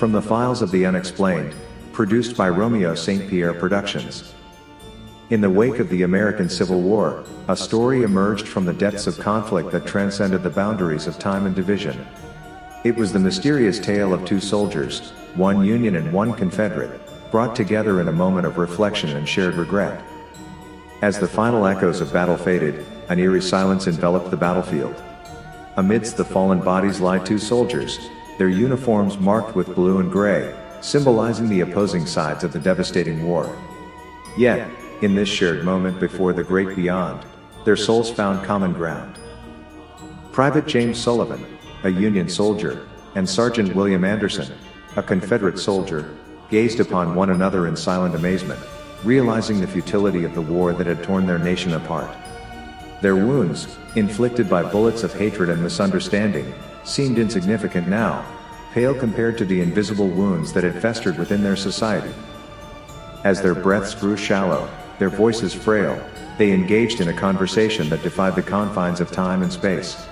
From the Files of the Unexplained, produced by Romeo St. Pierre Productions. In the wake of the American Civil War, a story emerged from the depths of conflict that transcended the boundaries of time and division. It was the mysterious tale of two soldiers, one Union and one Confederate, brought together in a moment of reflection and shared regret. As the final echoes of battle faded, an eerie silence enveloped the battlefield. Amidst the fallen bodies lie two soldiers, their uniforms marked with blue and gray, symbolizing the opposing sides of the devastating war. Yet, in this shared moment before the great beyond, their souls found common ground. Private James Sullivan, a Union soldier, and Sergeant William Anderson, a Confederate soldier, gazed upon one another in silent amazement, realizing the futility of the war that had torn their nation apart. Their wounds, inflicted by bullets of hatred and misunderstanding, seemed insignificant now, pale compared to the invisible wounds that had festered within their society. As their breaths grew shallow, their voices frail, they engaged in a conversation that defied the confines of time and space.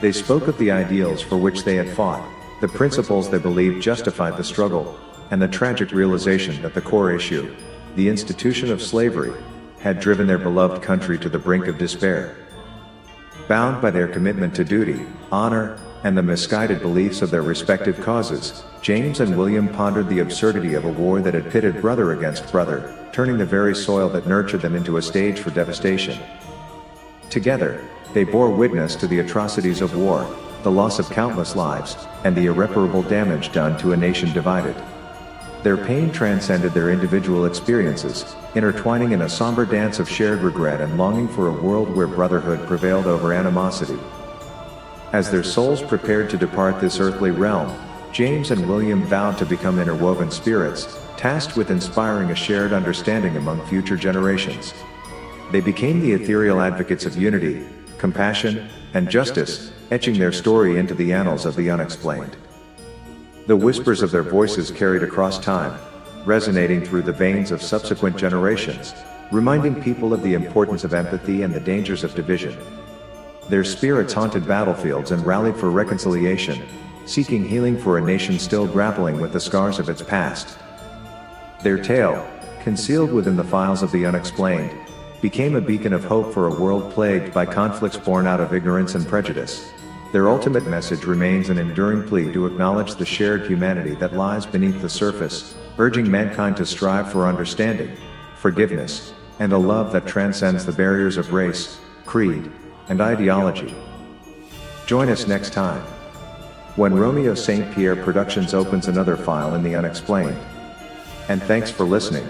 They spoke of the ideals for which they had fought, the principles they believed justified the struggle, and the tragic realization that the core issue, the institution of slavery, had driven their beloved country to the brink of despair. Bound by their commitment to duty, honor, and the misguided beliefs of their respective causes, James and William pondered the absurdity of a war that had pitted brother against brother, turning the very soil that nurtured them into a stage for devastation. Together, they bore witness to the atrocities of war, the loss of countless lives, and the irreparable damage done to a nation divided. Their pain transcended their individual experiences, intertwining in a somber dance of shared regret and longing for a world where brotherhood prevailed over animosity. As their souls prepared to depart this earthly realm, James and William vowed to become interwoven spirits, tasked with inspiring a shared understanding among future generations. They became the ethereal advocates of unity, compassion, and justice, etching their story into the annals of the unexplained. The whispers of their voices carried across time, resonating through the veins of subsequent generations, reminding people of the importance of empathy and the dangers of division. Their spirits haunted battlefields and rallied for reconciliation, seeking healing for a nation still grappling with the scars of its past. Their tale, concealed within the files of the unexplained, became a beacon of hope for a world plagued by conflicts born out of ignorance and prejudice. Their ultimate message remains an enduring plea to acknowledge the shared humanity that lies beneath the surface, urging mankind to strive for understanding, forgiveness, and a love that transcends the barriers of race, creed, and ideology. Join us next time when Romeo St. Pierre Productions opens another file in the unexplained. And thanks for listening.